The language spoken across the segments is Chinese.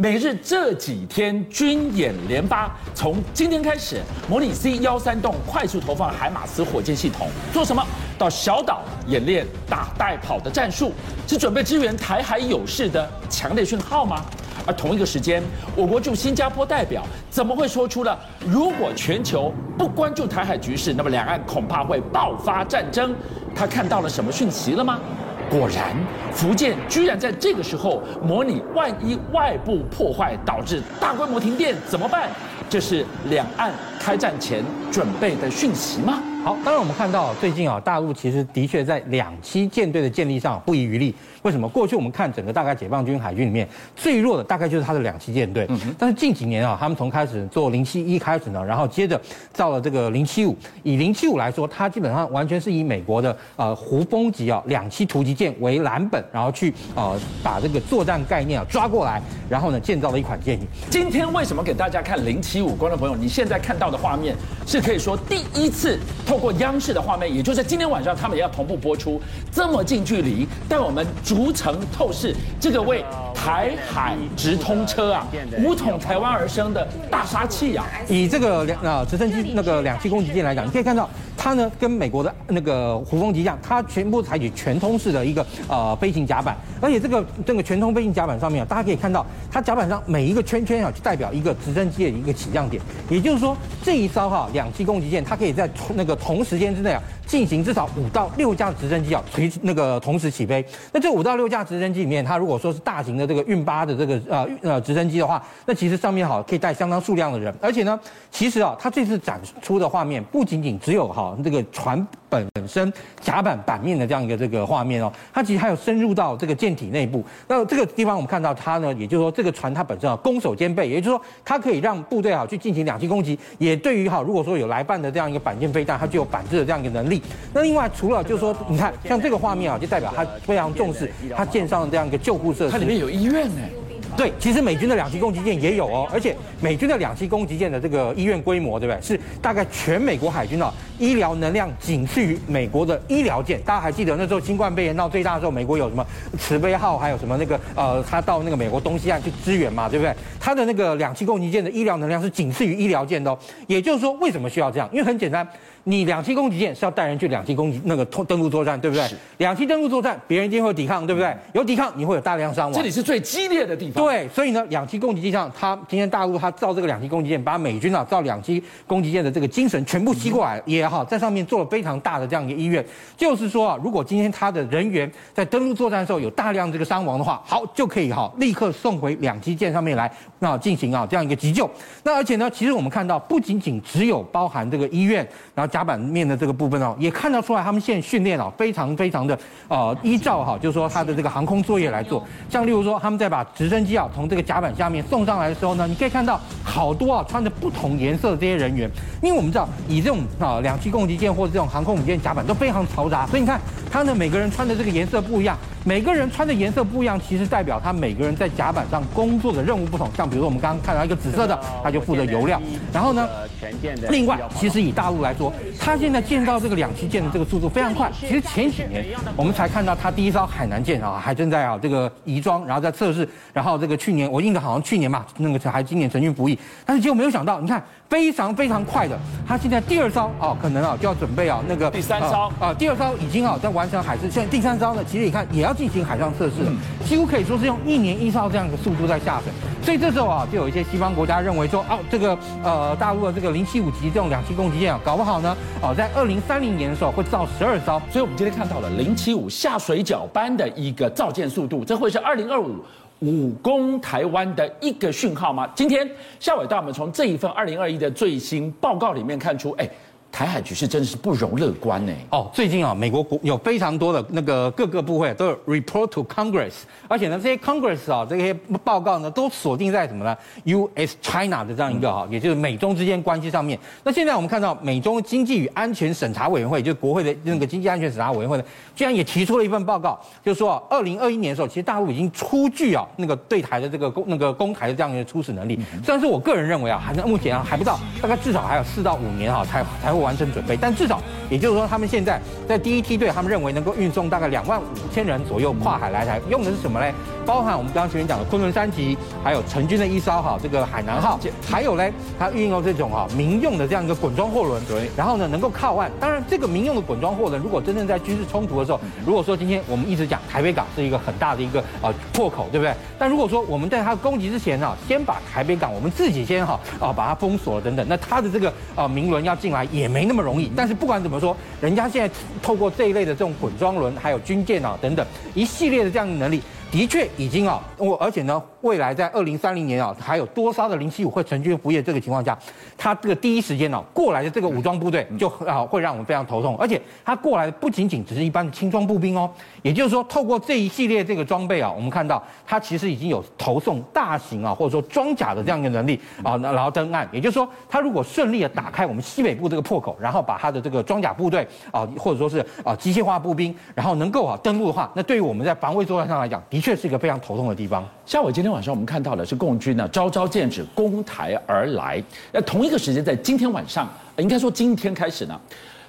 美日这几天军演连发，从今天开始模拟 C 幺三洞快速投放海马斯火箭系统，做什么？到小岛演练打带跑的战术，是准备支援台海有事的强烈讯号吗？而同一个时间，我国驻新加坡代表怎么会说出了如果全球不关注台海局势，那么两岸恐怕会爆发战争？他看到了什么讯息了吗？果然，福建居然在这个时候模拟，万一外部破坏导致大规模停电怎么办？这是两岸开战前准备的讯息吗？好，当然我们看到最近啊，大陆其实的确在两栖舰队的建立上不遗余力。为什么？过去我们看整个大概解放军海军里面最弱的大概就是它的两栖舰队，但是近几年啊，他们从开始做零七一开始呢，然后接着造了这个零七五。以零七五来说，它基本上完全是以美国的呃胡风级啊两栖突击舰为蓝本，然后去呃把这个作战概念啊抓过来，然后呢建造了一款舰艇。今天为什么给大家看零七五？观众朋友，你现在看到的画面是可以说第一次透过央视的画面，也就是今天晚上他们也要同步播出这么近距离但我们。逐层透视这个为台海直通车啊，五统台湾而生的大杀器啊！以这个两啊直升机那个两栖攻击舰来讲，你可以看到它呢跟美国的那个胡蜂级一样，它全部采取全通式的一个呃飞行甲板，而且这个这个全通飞行甲板上面啊，大家可以看到它甲板上每一个圈圈啊，就代表一个直升机的一个起降点，也就是说这一艘哈两栖攻击舰，它可以在那个同时间之内啊。进行至少五到六架直升机啊，随那个同时起飞。那这五到六架直升机里面，它如果说是大型的这个运八的这个呃呃直升机的话，那其实上面哈可以带相当数量的人。而且呢，其实啊，它这次展出的画面不仅仅只有哈这个船本身甲板板面的这样一个这个画面哦，它其实还有深入到这个舰体内部。那这个地方我们看到它呢，也就是说这个船它本身啊攻守兼备，也就是说它可以让部队啊去进行两栖攻击，也对于哈如果说有来犯的这样一个板舰飞弹，它具有反制的这样一个能力。那另外，除了就是说，你看，像这个画面啊，就代表它非常重视它舰上的这样一个救护设施。它里面有医院呢。对，其实美军的两栖攻击舰也有哦，而且美军的两栖攻击舰的这个医院规模，对不对？是大概全美国海军啊，医疗能量仅次于美国的医疗舰。大家还记得那时候新冠肺炎闹最大的时候，美国有什么慈悲号，还有什么那个呃，他到那个美国东西岸去支援嘛，对不对？他的那个两栖攻击舰的医疗能量是仅次于医疗舰的哦。也就是说，为什么需要这样？因为很简单。你两栖攻击舰是要带人去两栖攻击那个通登陆作战，对不对？两栖登陆作战，别人一定会抵抗，对不对？有抵抗，你会有大量伤亡。这里是最激烈的地方。对，所以呢，两栖攻击舰上，他今天大陆他造这个两栖攻击舰，把美军啊造两栖攻击舰的这个精神全部吸过来，也好，在上面做了非常大的这样一个医院。就是说啊，如果今天他的人员在登陆作战的时候有大量这个伤亡的话，好，就可以哈立刻送回两栖舰上面来，那进行啊这样一个急救。那而且呢，其实我们看到不仅仅只有包含这个医院，然后甲板面的这个。部分哦，也看得出来，他们现在训练啊，非常非常的呃，依照哈，就是说他的这个航空作业来做。像例如说，他们在把直升机啊从这个甲板下面送上来的时候呢，你可以看到好多啊穿着不同颜色的这些人员，因为我们知道以这种啊两栖攻击舰或者这种航空母舰甲板都非常嘈杂，所以你看他们每个人穿的这个颜色不一样。每个人穿的颜色不一样，其实代表他每个人在甲板上工作的任务不同。像比如说我们刚刚看到一个紫色的，他就负责油料。然后呢，另外其实以大陆来说，他现在建造这个两栖舰的这个速度非常快。其实前几年我们才看到他第一艘海南舰啊，还正在啊这个移装，然后在测试。然后这个去年我印的好像去年嘛，那个还今年成军服役。但是结果没有想到，你看非常非常快的，他现在第二艘啊，可能啊就要准备啊那个第三艘啊，第二艘已经啊在完成海试。现在第三艘呢，其实你看也要。要进行海上测试，几乎可以说是用一年一艘这样的速度在下水，所以这时候啊，就有一些西方国家认为说，哦，这个呃大陆的这个零七五级这种两栖攻击舰啊，搞不好呢，哦，在二零三零年的时候会造十二艘。所以我们今天看到了零七五下水饺般的一个造舰速度，这会是二零二五武攻台湾的一个讯号吗？今天夏伟带我们从这一份二零二一的最新报告里面看出，哎。台海局势真的是不容乐观呢。哦，最近啊，美国国有非常多的那个各个部会都有 report to Congress，而且呢，这些 Congress 啊，这些报告呢，都锁定在什么呢？U.S. China 的这样一个哈，也就是美中之间关系上面。那现在我们看到美中经济与安全审查委员会，就是国会的那个经济安全审查委员会呢，居然也提出了一份报告，就是说啊，二零二一年的时候，其实大陆已经出具啊那个对台的这个公那个攻台的这样一个初始能力。虽然是我个人认为啊，还是目前啊还不到，大概至少还有四到五年哈才才会。完成准备。但至少，也就是说，他们现在在第一梯队，他们认为能够运送大概两万五千人左右跨海来台，用的是什么嘞？包含我们刚刚前面讲的昆仑三级，还有成军的一艘哈这个海南号，还有嘞，它运用这种哈民用的这样一个滚装货轮，对，然后呢能够靠岸。当然，这个民用的滚装货轮，如果真正在军事冲突的时候，如果说今天我们一直讲台北港是一个很大的一个呃破口，对不对？但如果说我们在它攻击之前呢，先把台北港我们自己先哈啊把它封锁了等等，那它的这个呃民轮要进来也没那么容易。但是不管怎么说，人家现在透过这一类的这种滚装轮，还有军舰啊等等一系列的这样的能力。的确已经啊，我而且呢，未来在二零三零年啊，还有多少的零七五会成军服役这个情况下，他这个第一时间呢过来的这个武装部队就啊会让我们非常头痛，而且他过来的不仅仅只是一般的轻装步兵哦，也就是说透过这一系列这个装备啊，我们看到他其实已经有投送大型啊或者说装甲的这样一个能力啊，然后登岸，也就是说他如果顺利的打开我们西北部这个破口，然后把他的这个装甲部队啊或者说是啊机械化步兵，然后能够啊登陆的话，那对于我们在防卫作战上来讲。的确是一个非常头痛的地方。像我，今天晚上我们看到的是共军呢招招剑指攻台而来。那同一个时间，在今天晚上，应该说今天开始呢，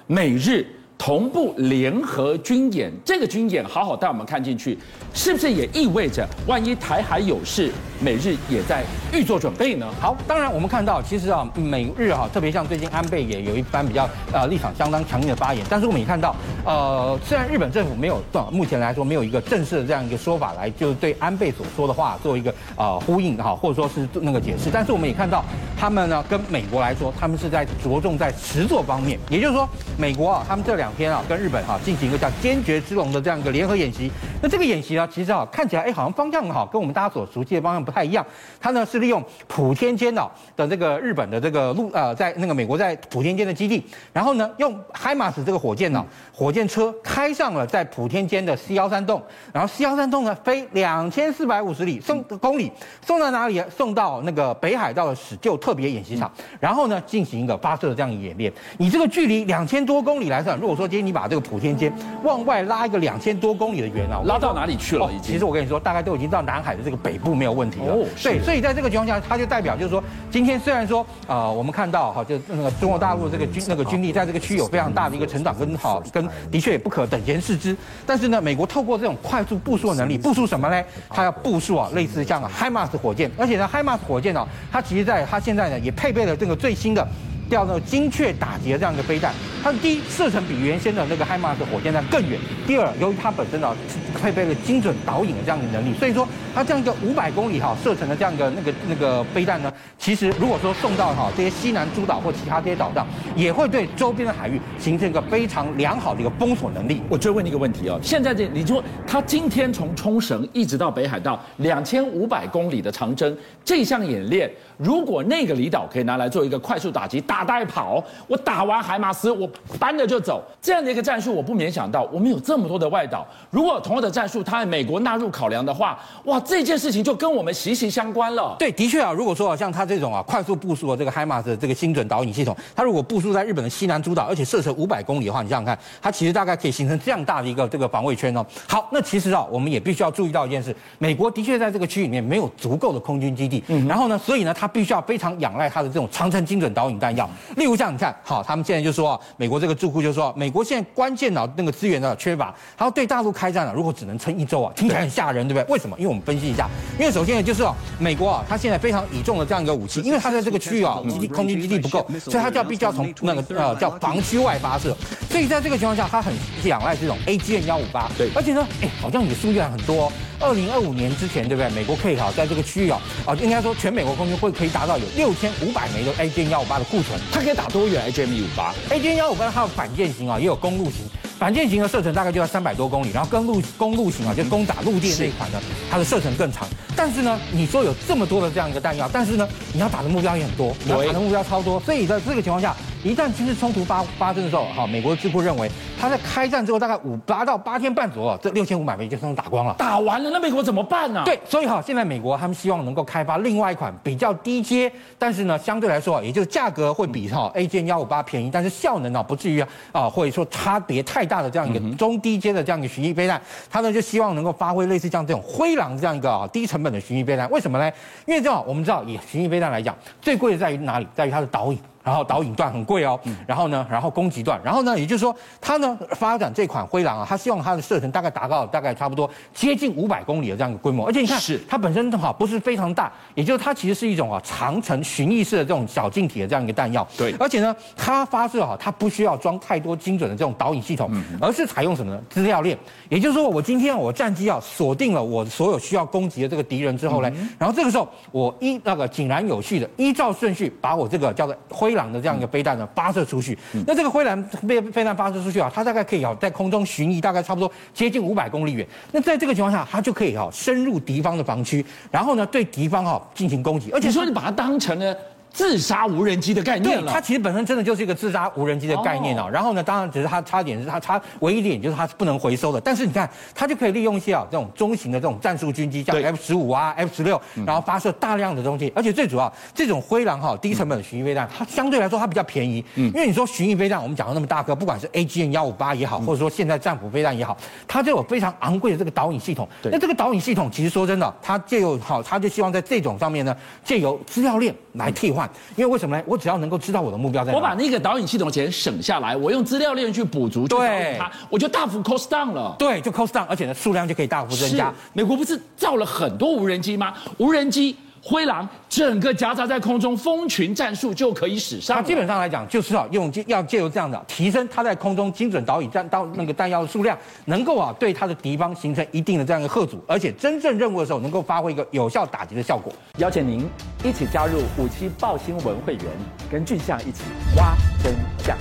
美日。同步联合军演，这个军演好好带我们看进去，是不是也意味着万一台海有事，美日也在预做准备呢？好，当然我们看到，其实啊，美日哈，特别像最近安倍也有一番比较呃立场相当强硬的发言，但是我们也看到，呃，虽然日本政府没有目前来说没有一个正式的这样一个说法来，就是对安倍所说的话做一个啊呼应哈，或者说是那个解释，但是我们也看到，他们呢跟美国来说，他们是在着重在实作方面，也就是说，美国啊，他们这两天啊，跟日本哈进行一个叫“坚决之龙”的这样一个联合演习。那这个演习呢，其实啊看起来哎好像方向哈跟我们大家所熟悉的方向不太一样。它呢是利用普天间的的这个日本的这个陆呃在那个美国在普天间的基地，然后呢用海马斯这个火箭呢火箭车开上了在普天间的 C 幺三洞，然后 C 幺三洞呢飞两千四百五十里送公里送到哪里？送到那个北海道的史旧特别演习场，然后呢进行一个发射的这样演练。你这个距离两千多公里来算，如果说今天你把把这个普天间往外拉一个两千多公里的圆啊，拉到哪里去了？已经，其实我跟你说，大概都已经到南海的这个北部没有问题了。哦，对，所以在这个情况下，它就代表就是说，今天虽然说啊，我们看到哈，就那个中国大陆这个军那个军力在这个区有非常大的一个成长跟好跟的确也不可等闲视之。但是呢，美国透过这种快速部署的能力，部署什么呢？它要部署啊，类似像海马斯火箭，而且呢，海马斯火箭呢，它其实在它现在呢也配备了这个最新的。调那个精确打击的这样一个飞弹，它的第一射程比原先的那个海马斯火箭弹更远。第二，由于它本身呢配备了精准导引的这样的能力，所以说它这样一个五百公里哈射程的这样一个那个那个飞弹呢，其实如果说送到哈这些西南诸岛或其他这些岛上，也会对周边的海域形成一个非常良好的一个封锁能力。我追问你一个问题哦，现在这你说它今天从冲绳一直到北海道两千五百公里的长征这项演练，如果那个离岛可以拿来做一个快速打击打。带跑，我打完海马斯，我搬了就走。这样的一个战术，我不免想到，我们有这么多的外岛，如果同样的战术，它美国纳入考量的话，哇，这件事情就跟我们息息相关了。对，的确啊，如果说啊，像他这种啊，快速部署的这个海马斯的这个精准导引系统，它如果部署在日本的西南诸岛，而且射程五百公里的话，你想想看，它其实大概可以形成这样大的一个这个防卫圈哦。好，那其实啊，我们也必须要注意到一件事，美国的确在这个区域里面没有足够的空军基地，嗯，然后呢，所以呢，他必须要非常仰赖他的这种长城精准导引弹药。例如像你看，好，他们现在就说啊，美国这个智库就说，美国现在关键脑那个资源的缺乏，他要对大陆开战了，如果只能撑一周啊，听起来很吓人，对不对？为什么？因为我们分析一下，因为首先呢，就是哦，美国啊，他现在非常倚重的这样一个武器，因为他在这个区域啊，基地空军基地不够，所以他就要必须要从那个呃叫防区外发射，所以在这个情况下，他很仰赖这种 AGM 幺五八，对，而且呢，哎，好像你的数据还很多哦。二零二五年之前，对不对？美国可以哈，在这个区域哦，啊，应该说全美国空军会可以达到有六千五百枚的 AGM 幺五八的库存，它可以打多远？AGM 幺五八，AGM 幺五八它有反舰型啊，也有公路型。反舰型的射程大概就要三百多公里，然后公路公路型啊，就攻打陆地这一款呢，它的射程更长。但是呢，你说有这么多的这样一个弹药，但是呢，你要打的目标也很多，你要打的目标超多，所以在这个情况下，一旦军事冲突发发生的时候，哈，美国智库认为，他在开战之后大概五八到八天半左右，这六千五百枚就能打光了。打完了，那美国怎么办呢？对，所以哈，现在美国他们希望能够开发另外一款比较低阶，但是呢，相对来说，也就是价格会比哈 AGM 幺五八便宜，但是效能呢不至于啊，或者说差别太大的这样一个中低阶的这样一个巡弋飞弹，他呢就希望能够发挥类似像这种灰狼这样一个啊低成本的巡弋飞弹。为什么呢？因为这样我们知道以巡弋飞弹来讲，最贵的在于哪里？在于它的导引。然后导引段很贵哦，然后呢，然后攻击段，然后呢，也就是说，它呢发展这款灰狼啊，它希望它的射程大概达到大概差不多接近五百公里的这样一个规模，而且你看，是。它本身哈不是非常大，也就是它其实是一种啊长程巡弋式的这种小径体的这样一个弹药，对，而且呢，它发射哈它不需要装太多精准的这种导引系统，而是采用什么呢？资料链，也就是说，我今天我战机啊锁定了我所有需要攻击的这个敌人之后呢，然后这个时候我依那个井然有序的依照顺序把我这个叫做灰。灰狼的这样一个飞弹呢发射出去，那这个灰狼飞飞弹发射出去啊，它大概可以啊在空中巡弋，大概差不多接近五百公里远。那在这个情况下，它就可以哈深入敌方的防区，然后呢对敌方哈进行攻击。而且说你把它当成了。自杀无人机的概念了，它其实本身真的就是一个自杀无人机的概念啊。然后呢，当然只是它差点是它差唯一一点就是它是不能回收的。但是你看，它就可以利用一些啊这种中型的这种战术军机，像 F 十五啊、F 十六，然后发射大量的东西。而且最主要，这种灰狼哈低成本的巡弋飞弹，它相对来说它比较便宜。嗯，因为你说巡弋飞弹，我们讲的那么大个，不管是 AGM 幺五八也好，或者说现在战斧飞弹也好，它就有非常昂贵的这个导引系统。那这个导引系统其实说真的，它借由好，它就希望在这种上面呢，借由资料链来替换。因为为什么呢？我只要能够知道我的目标在哪，我把那个导引系统的钱省下来，我用资料链去补足，对它，我就大幅 cost down 了。对，就 cost down，而且呢，数量就可以大幅增加。美国不是造了很多无人机吗？无人机。灰狼整个夹杂在空中，蜂群战术就可以使上。它基本上来讲，就是啊，用要借由这样的提升它在空中精准导引弹到那个弹药的数量，能够啊对它的敌方形成一定的这样一个贺阻，而且真正任务的时候能够发挥一个有效打击的效果。邀请您一起加入五七报新闻会员，跟俊相一起挖真相。